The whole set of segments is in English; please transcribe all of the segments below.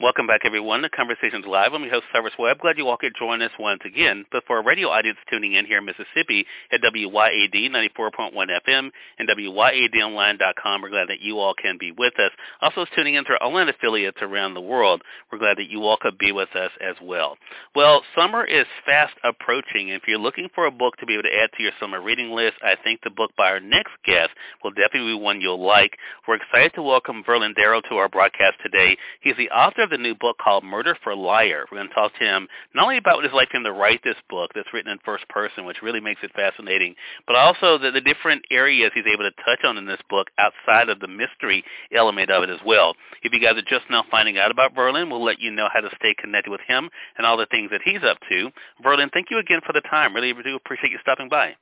Welcome back, everyone, to Conversations Live. I'm your host, Cyrus Webb. Glad you all could join us once again. But for our radio audience tuning in here in Mississippi at WYAD 94.1 FM and WYADonline.com, we're glad that you all can be with us. Also tuning in to our online affiliates around the world, we're glad that you all could be with us as well. Well, summer is fast approaching. If you're looking for a book to be able to add to your summer reading list, I think the book by our next guest will definitely be one you'll like. We're excited to welcome Verlin Darrow to our broadcast today. He's the author of the new book called Murder for Liar. We're going to talk to him not only about what it's like for him to write this book that's written in first person, which really makes it fascinating, but also the, the different areas he's able to touch on in this book outside of the mystery element of it as well. If you guys are just now finding out about Verlin, we'll let you know how to stay connected with him and all the things that he's up to. Verlin, thank you again for the time. Really do appreciate you stopping by.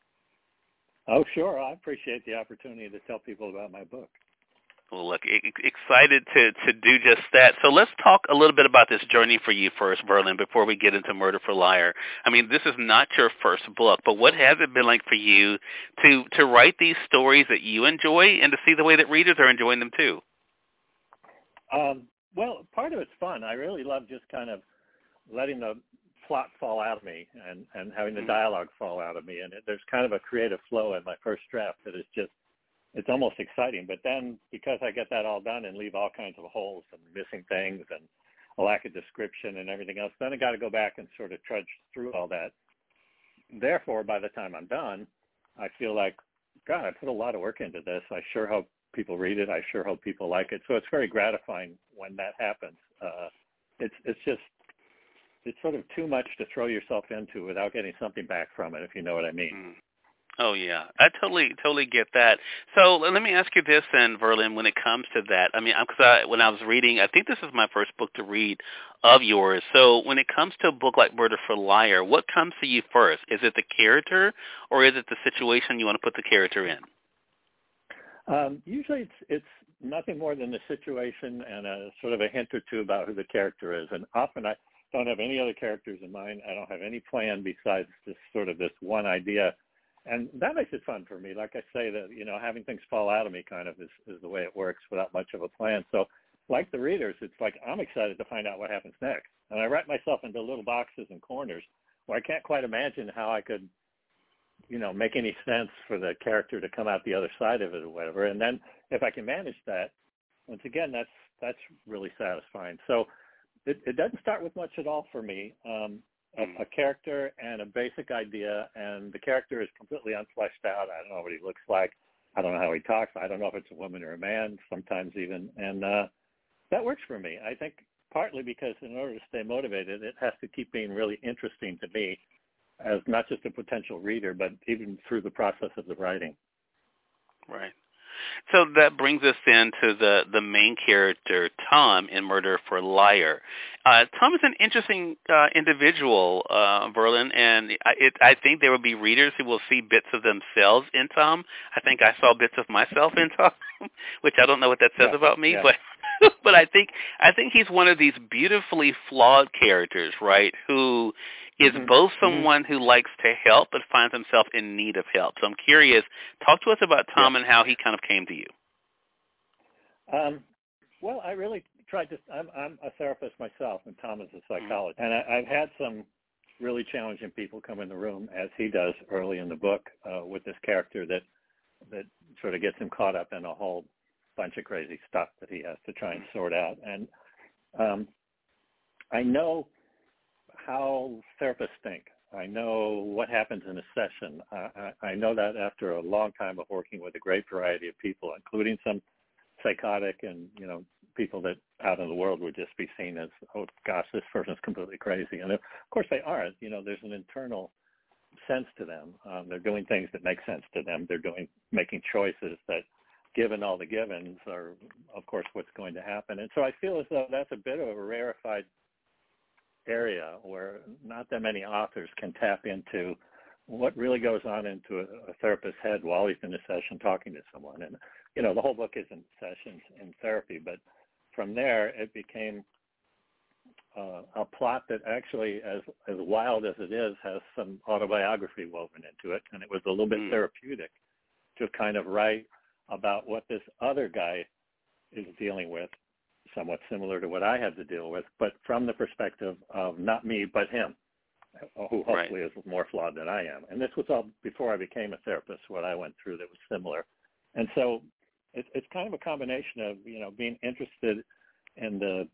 Oh, sure. I appreciate the opportunity to tell people about my book. Well, look, excited to to do just that. So let's talk a little bit about this journey for you first, Verlin, before we get into Murder for Liar. I mean, this is not your first book, but what has it been like for you to to write these stories that you enjoy and to see the way that readers are enjoying them too? Um, well, part of it's fun. I really love just kind of letting the plot fall out of me and and having the mm-hmm. dialogue fall out of me, and it, there's kind of a creative flow in my first draft that is just it's almost exciting. But then because I get that all done and leave all kinds of holes and missing things and a lack of description and everything else, then I got to go back and sort of trudge through all that. Therefore, by the time I'm done, I feel like, God, I put a lot of work into this. I sure hope people read it. I sure hope people like it. So it's very gratifying when that happens. Uh, it's it's just it's sort of too much to throw yourself into without getting something back from it, if you know what I mean. Oh yeah, I totally totally get that. So let me ask you this then, Verlin. When it comes to that, I mean, because I, when I was reading, I think this is my first book to read of yours. So when it comes to a book like Murder for Liar, what comes to you first? Is it the character, or is it the situation you want to put the character in? Um, usually, it's it's nothing more than the situation and a sort of a hint or two about who the character is. And often I don't have any other characters in mind. I don't have any plan besides just sort of this one idea and that makes it fun for me. Like I say, that you know, having things fall out of me kind of is, is the way it works without much of a plan. So, like the readers, it's like I'm excited to find out what happens next, and I write myself into little boxes and corners where I can't quite imagine how I could, you know, make any sense for the character to come out the other side of it or whatever. And then if I can manage that, once again, that's that's really satisfying. So. It, it doesn't start with much at all for me. Um, a, a character and a basic idea, and the character is completely unfleshed out. I don't know what he looks like. I don't know how he talks. I don't know if it's a woman or a man. Sometimes even, and uh, that works for me. I think partly because in order to stay motivated, it has to keep being really interesting to me as not just a potential reader, but even through the process of the writing. Right. So that brings us into the the main character, Tom, in Murder for Liar. Uh, Tom is an interesting uh, individual, uh, Verlin, and I, it, I think there will be readers who will see bits of themselves in Tom. I think I saw bits of myself in Tom, which I don't know what that says yeah, about me, yeah. but but I think I think he's one of these beautifully flawed characters, right? Who is mm-hmm. both mm-hmm. someone who likes to help but finds himself in need of help. So I'm curious. Talk to us about Tom yeah. and how he kind of came to you. Um, well, I really tried to. I'm, I'm a therapist myself, and Tom is a Mm-hmm. psychologist, mm-hmm. and I, I've had some really challenging people come in the room, as he does early in the book, uh, with this character that that sort of gets him caught up in a whole bunch of crazy stuff that he has to try and sort out. And um, I know how therapists think. I know what happens in a session. I, I, I know that after a long time of working with a great variety of people, including some psychotic and you know people that out in the world would just be seen as oh gosh this person's completely crazy. And of course they aren't you know there's an internal sense to them. Um, they're doing things that make sense to them. They're doing making choices that given all the givens are of course what's going to happen. And so i feel as though that's a bit of a rarefied area where not that many authors can tap into what really goes on into a, a therapist's head while he's in a session talking to someone. And you know, the whole book isn't sessions in therapy, but from there it became uh, a plot that actually, as as wild as it is, has some autobiography woven into it, and it was a little bit mm. therapeutic to kind of write about what this other guy is dealing with, somewhat similar to what I had to deal with, but from the perspective of not me but him, who hopefully right. is more flawed than I am. And this was all before I became a therapist. What I went through that was similar, and so it, it's kind of a combination of you know being interested in the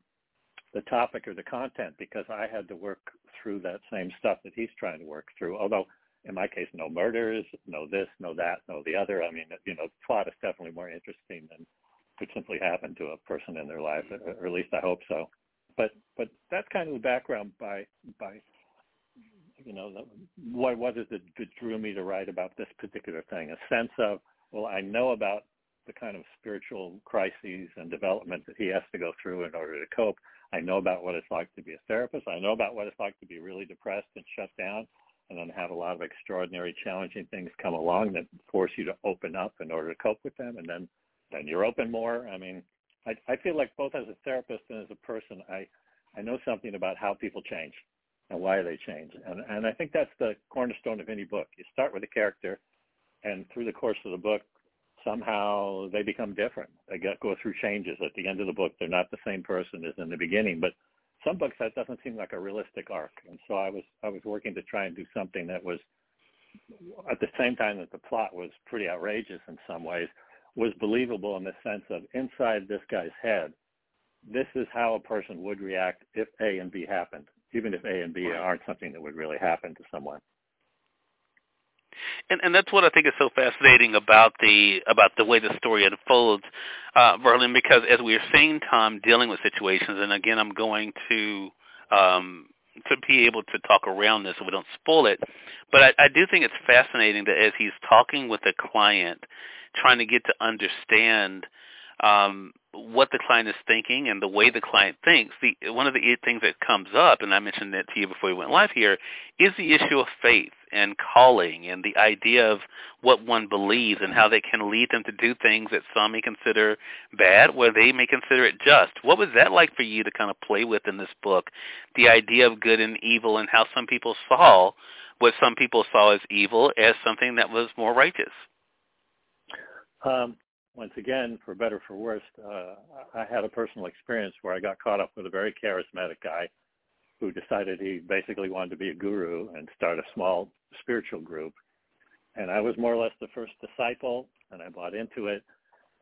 the topic or the content because I had to work through that same stuff that he's trying to work through. Although in my case, no murders, no this, no that, no the other. I mean, you know, plot is definitely more interesting than could simply happen to a person in their life, or at least I hope so. But but that's kind of the background by by you know the, what was it that, that drew me to write about this particular thing? A sense of well, I know about the kind of spiritual crises and development that he has to go through in order to cope. I know about what it's like to be a therapist. I know about what it's like to be really depressed and shut down and then have a lot of extraordinary challenging things come along that force you to open up in order to cope with them and then then you're open more. I mean, I, I feel like both as a therapist and as a person, I, I know something about how people change and why they change. And, and I think that's the cornerstone of any book. You start with a character and through the course of the book, somehow they become different. They get, go through changes. At the end of the book, they're not the same person as in the beginning. But some books that doesn't seem like a realistic arc. And so I was I was working to try and do something that was at the same time that the plot was pretty outrageous in some ways, was believable in the sense of inside this guy's head, this is how a person would react if A and B happened, even if A and B aren't something that would really happen to someone. And and that's what I think is so fascinating about the about the way the story unfolds, uh, Verlin, because as we are seeing Tom dealing with situations, and again, I'm going to um, to be able to talk around this so we don't spoil it, but I, I do think it's fascinating that as he's talking with a client, trying to get to understand um, what the client is thinking and the way the client thinks, the one of the things that comes up, and I mentioned that to you before we went live here, is the issue of faith and calling and the idea of what one believes and how that can lead them to do things that some may consider bad, where they may consider it just. What was that like for you to kind of play with in this book? The idea of good and evil and how some people saw what some people saw as evil as something that was more righteous. Um, once again, for better for worse, uh, I had a personal experience where I got caught up with a very charismatic guy who decided he basically wanted to be a guru and start a small spiritual group. And I was more or less the first disciple, and I bought into it,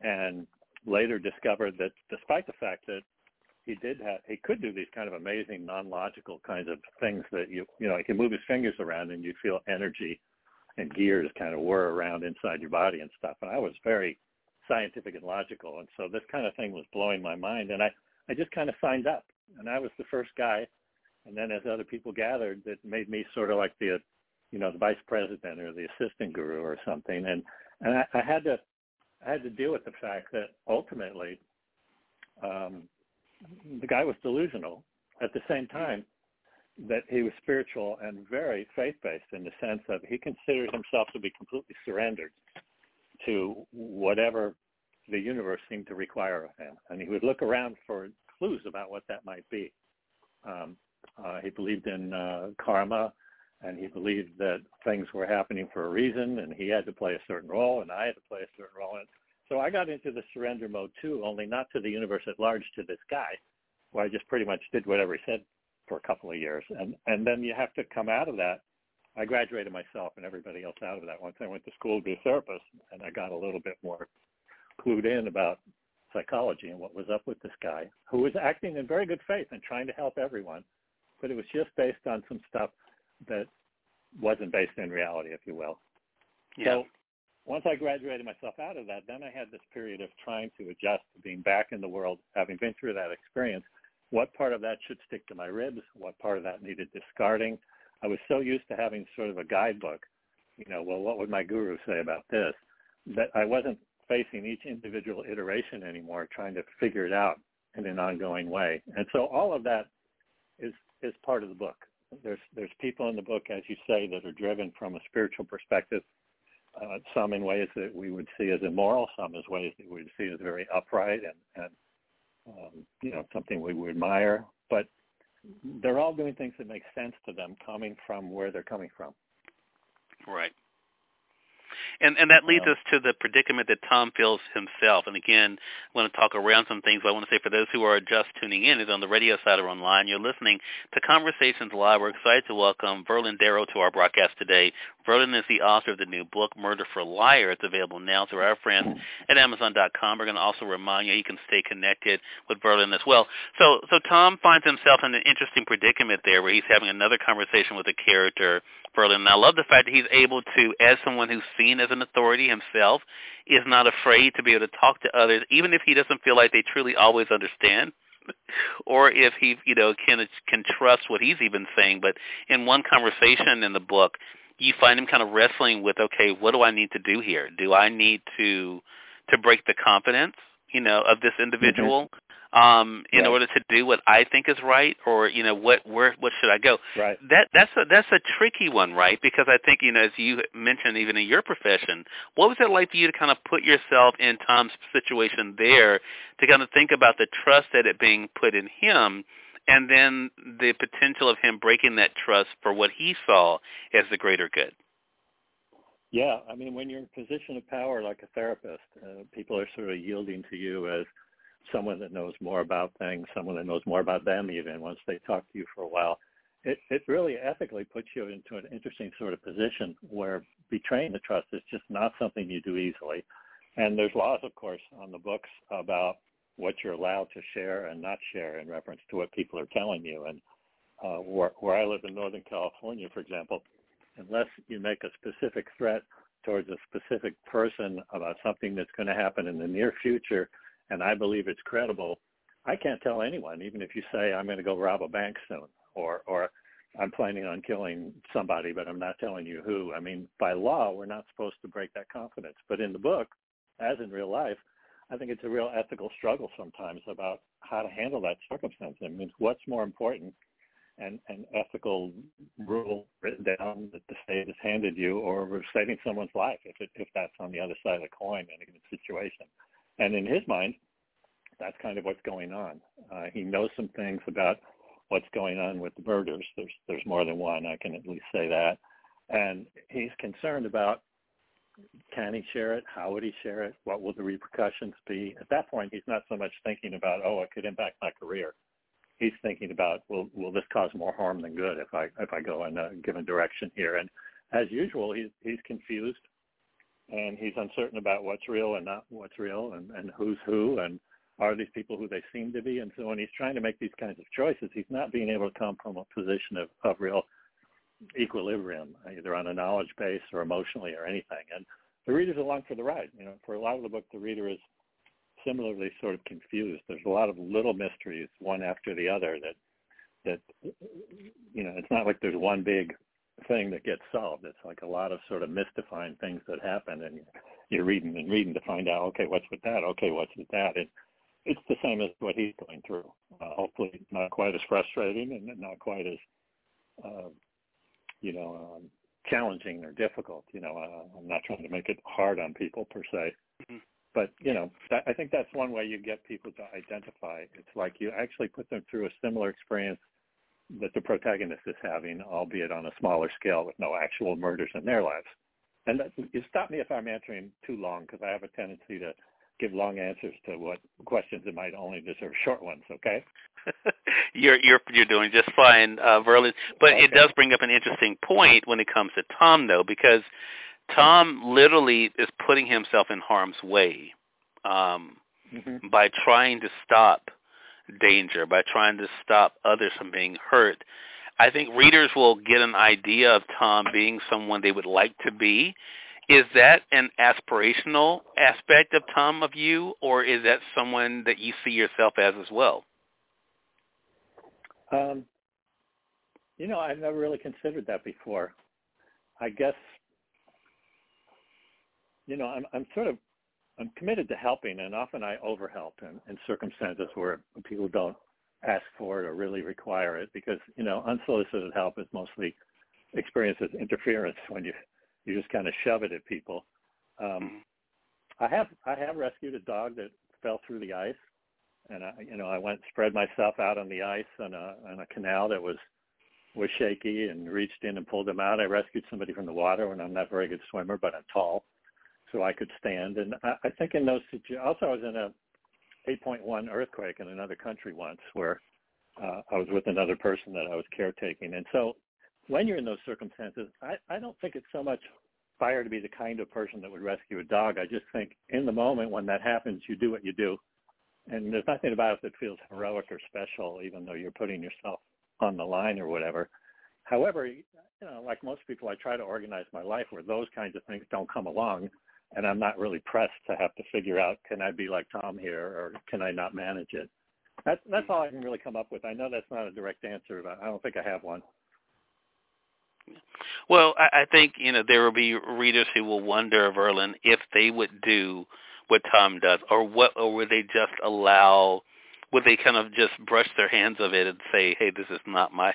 and later discovered that despite the fact that he did have, he could do these kind of amazing non-logical kinds of things that you, you know, he can move his fingers around and you feel energy and gears kind of whir around inside your body and stuff. And I was very scientific and logical. And so this kind of thing was blowing my mind. And I, I just kind of signed up. And I was the first guy. And then as other people gathered, that made me sort of like the, you know, the vice president or the assistant guru or something. And, and I, I had to, I had to deal with the fact that ultimately, um, the guy was delusional. At the same time, that he was spiritual and very faith-based in the sense of he considered himself to be completely surrendered to whatever the universe seemed to require of him. And he would look around for clues about what that might be. Um, uh, he believed in uh, karma, and he believed that things were happening for a reason, and he had to play a certain role, and I had to play a certain role. And so I got into the surrender mode too, only not to the universe at large, to this guy, where I just pretty much did whatever he said for a couple of years. And and then you have to come out of that I graduated myself and everybody else out of that once I went to school to be a therapist, and I got a little bit more clued in about psychology and what was up with this guy who was acting in very good faith and trying to help everyone, but it was just based on some stuff that wasn't based in reality, if you will. Yeah. So once I graduated myself out of that, then I had this period of trying to adjust to being back in the world, having been through that experience. What part of that should stick to my ribs? What part of that needed discarding? I was so used to having sort of a guidebook, you know, well, what would my guru say about this? That I wasn't facing each individual iteration anymore, trying to figure it out in an ongoing way. And so all of that is is part of the book. There's there's people in the book, as you say, that are driven from a spiritual perspective. uh, some in ways that we would see as immoral, some as ways that we would see as very upright and, and um, you know, something we would admire. But they're all doing things that make sense to them coming from where they're coming from. Right. And and that leads us to the predicament that Tom feels himself. And again, I want to talk around some things. But I want to say for those who are just tuning in, either on the radio side or online, you're listening to Conversations Live. We're excited to welcome Verlin Darrow to our broadcast today. Verlin is the author of the new book, Murder for Liar. It's available now through our friends at Amazon.com. We're going to also remind you you can stay connected with Verlin as well. So so Tom finds himself in an interesting predicament there, where he's having another conversation with a character Verlin. And I love the fact that he's able to, as someone who's seen as an authority himself, is not afraid to be able to talk to others, even if he doesn't feel like they truly always understand. or if he, you know, can can trust what he's even saying. But in one conversation in the book, you find him kind of wrestling with, okay, what do I need to do here? Do I need to to break the confidence, you know, of this individual? Mm-hmm um in right. order to do what I think is right or you know what where what should I go? Right. That that's a that's a tricky one right? Because I think you know as you mentioned even in your profession what was it like for you to kind of put yourself in Tom's situation there to kind of think about the trust that it being put in him and then the potential of him breaking that trust for what he saw as the greater good? Yeah. I mean when you're in a position of power like a therapist uh, people are sort of yielding to you as someone that knows more about things, someone that knows more about them even once they talk to you for a while. It, it really ethically puts you into an interesting sort of position where betraying the trust is just not something you do easily. And there's laws, of course, on the books about what you're allowed to share and not share in reference to what people are telling you. And uh, where, where I live in Northern California, for example, unless you make a specific threat towards a specific person about something that's going to happen in the near future, and I believe it's credible, I can't tell anyone, even if you say I'm going to go rob a bank soon, or or I'm planning on killing somebody, but I'm not telling you who. I mean, by law, we're not supposed to break that confidence. But in the book, as in real life, I think it's a real ethical struggle sometimes about how to handle that circumstance. I mean, what's more important, an, an ethical rule written down that the state has handed you, or saving someone's life if it, if that's on the other side of the coin in a given situation. And in his mind, that's kind of what's going on. Uh, he knows some things about what's going on with the murders. There's there's more than one. I can at least say that. And he's concerned about can he share it? How would he share it? What will the repercussions be? At that point, he's not so much thinking about oh, it could impact my career. He's thinking about will will this cause more harm than good if I if I go in a given direction here? And as usual, he's he's confused and he's uncertain about what's real and not what's real and, and who's who and are these people who they seem to be. And so when he's trying to make these kinds of choices he's not being able to come from a position of, of real equilibrium either on a knowledge base or emotionally or anything. And the reader's along for the ride. You know for a lot of the book the reader is similarly sort of confused. There's a lot of little mysteries one after the other that that you know it's not like there's one big thing that gets solved. It's like a lot of sort of mystifying things that happen, and you're reading and reading to find out, okay, what's with that? Okay, what's with that? It, it's the same as what he's going through. Uh, hopefully, not quite as frustrating and not quite as, uh, you know, um, challenging or difficult. You know, uh, I'm not trying to make it hard on people per se. Mm-hmm. But you know, that, I think that's one way you get people to identify. It's like you actually put them through a similar experience that the protagonist is having, albeit on a smaller scale with no actual murders in their lives. And that, you stop me if I'm answering too long because I have a tendency to give long answers to what questions that might only deserve short ones. Okay. you're you're you're doing just fine, uh, Verlin. But okay. it does bring up an interesting point when it comes to Tom, though, because Tom literally is putting himself in harm's way um, mm-hmm. by trying to stop danger, by trying to stop others from being hurt. I think readers will get an idea of Tom being someone they would like to be. Is that an aspirational aspect of Tom of you, or is that someone that you see yourself as as well? Um, you know, I've never really considered that before. I guess, you know, I'm I'm sort of I'm committed to helping, and often I overhelp in, in circumstances where people don't ask for it or really require it, because you know unsolicited help is mostly experienced as interference when you you just kind of shove it at people. Um. I have I have rescued a dog that fell through the ice, and I you know I went spread myself out on the ice on a on a canal that was was shaky and reached in and pulled him out. I rescued somebody from the water when I'm not a very good swimmer, but I'm tall, so I could stand. And I, I think in those situations, also I was in a 8.1 earthquake in another country once where uh, I was with another person that I was caretaking. And so when you're in those circumstances, I, I don't think it's so much fire to be the kind of person that would rescue a dog. I just think in the moment when that happens, you do what you do. And there's nothing about it that feels heroic or special, even though you're putting yourself on the line or whatever. However, you know, like most people, I try to organize my life where those kinds of things don't come along, and I'm not really pressed to have to figure out can I be like Tom here or can I not manage it. That's that's all I can really come up with. I know that's not a direct answer, but I don't think I have one. Well, I, I think you know there will be readers who will wonder, Verlin, if they would do what Tom does, or what, or would they just allow? Would they kind of just brush their hands of it and say, "Hey, this is not my,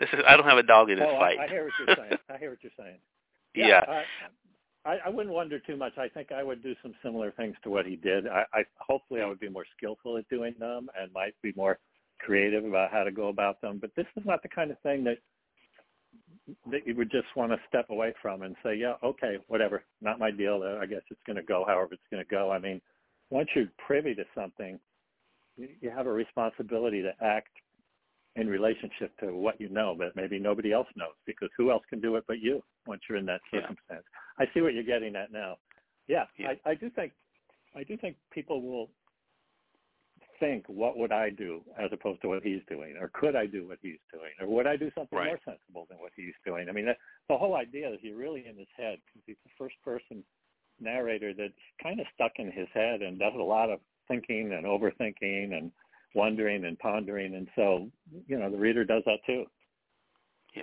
this is I don't have a dog in this oh, fight." I, I hear what you're saying. I hear what you're saying. Yeah. yeah. I, I, I wouldn't wonder too much. I think I would do some similar things to what he did. I, I hopefully I would be more skillful at doing them and might be more creative about how to go about them. But this is not the kind of thing that that you would just want to step away from and say, yeah, okay, whatever, not my deal. I guess it's going to go however it's going to go. I mean, once you're privy to something, you have a responsibility to act in relationship to what you know, but maybe nobody else knows because who else can do it but you once you're in that circumstance. Yeah. I see what you're getting at now. Yeah, yeah. I, I do think I do think people will think, what would I do as opposed to what he's doing, or could I do what he's doing, or would I do something right. more sensible than what he's doing? I mean, that, the whole idea is you're really in his head because he's the first person narrator that's kind of stuck in his head and does a lot of thinking and overthinking and wondering and pondering, and so you know the reader does that too. Yeah.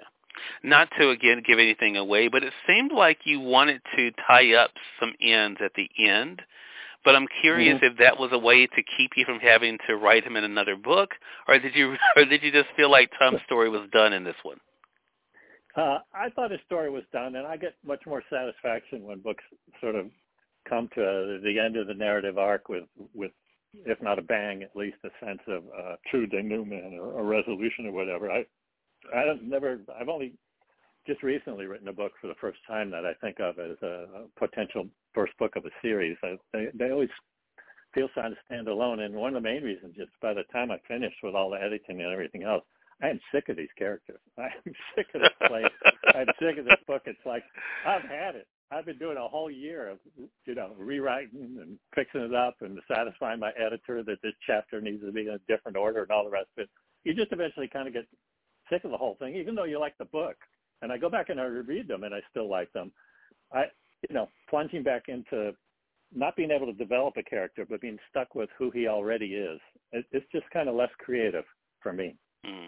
Not to again give anything away, but it seemed like you wanted to tie up some ends at the end but I'm curious mm-hmm. if that was a way to keep you from having to write him in another book, or did you, or did you just feel like Tom's story was done in this one? Uh, I thought his story was done, and I get much more satisfaction when books sort of come to the end of the narrative arc with, with if not a bang, at least a sense of uh, true denouement or a resolution or whatever. I, I don't never, I've only just recently written a book for the first time that I think of as a, potential first book of a series. I, they they always feel kind of stand alone, and one of the main reasons is by the time I finish with all the editing and everything else, I am sick of these characters. I'm sick of this place. I'm sick of this book. It's like I've had it. I've been doing a whole year of you know rewriting and fixing it up and satisfying my editor that this chapter needs to be in a different order and all the rest of it. You just eventually kind of get sick of the whole thing, even though you like the book and I go back and I reread them and I still like them. I, you know, plunging back into not being able to develop a character, but being stuck with who he already is. It, it's just kind of less creative for me. Mm.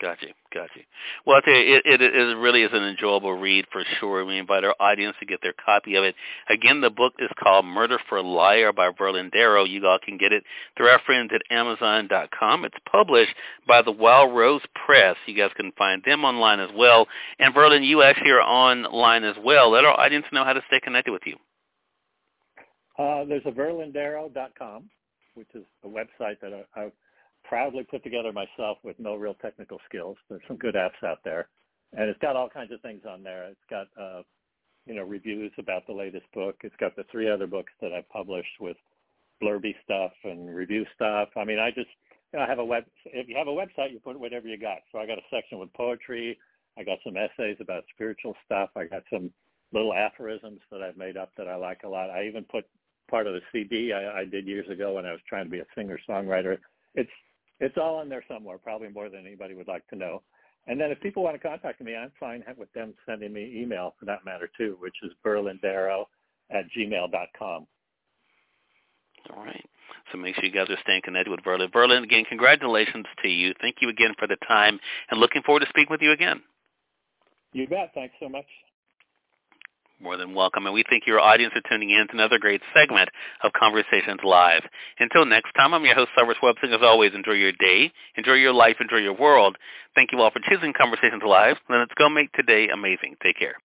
Gotcha, gotcha. Well, I tell you, it, it, it really is an enjoyable read for sure. We invite our audience to get their copy of it. Again, the book is called Murder for a Liar by Verlin Darrow. You all can get it through our friends at Amazon.com. It's published by the Wild Rose Press. You guys can find them online as well. And Verlin, you actually are online as well. Let our audience know how to stay connected with you. Uh, there's a verlindarrow.com, which is a website that I, I've proudly put together myself with no real technical skills. There's some good apps out there, and it's got all kinds of things on there. It's got uh, you know reviews about the latest book. It's got the three other books that I published with blurby stuff and review stuff. I mean, I just you know, I have a web. If you have a website, you put whatever you got. So I got a section with poetry. I got some essays about spiritual stuff. I got some little aphorisms that I've made up that I like a lot. I even put part of the CD I, I did years ago when I was trying to be a singer songwriter. It's it's all in there somewhere, probably more than anybody would like to know. And then if people want to contact me, I'm fine with them sending me email for that matter too, which is verlindarrow at gmail.com. All right. So make sure you guys are staying connected with Verlin. Verlin, again, congratulations to you. Thank you again for the time and looking forward to speaking with you again. You bet. Thanks so much more than welcome. And we thank your audience for tuning in to another great segment of Conversations Live. Until next time, I'm your host, Cyrus Websing. As always, enjoy your day, enjoy your life, enjoy your world. Thank you all for choosing Conversations Live. And let's go make today amazing. Take care.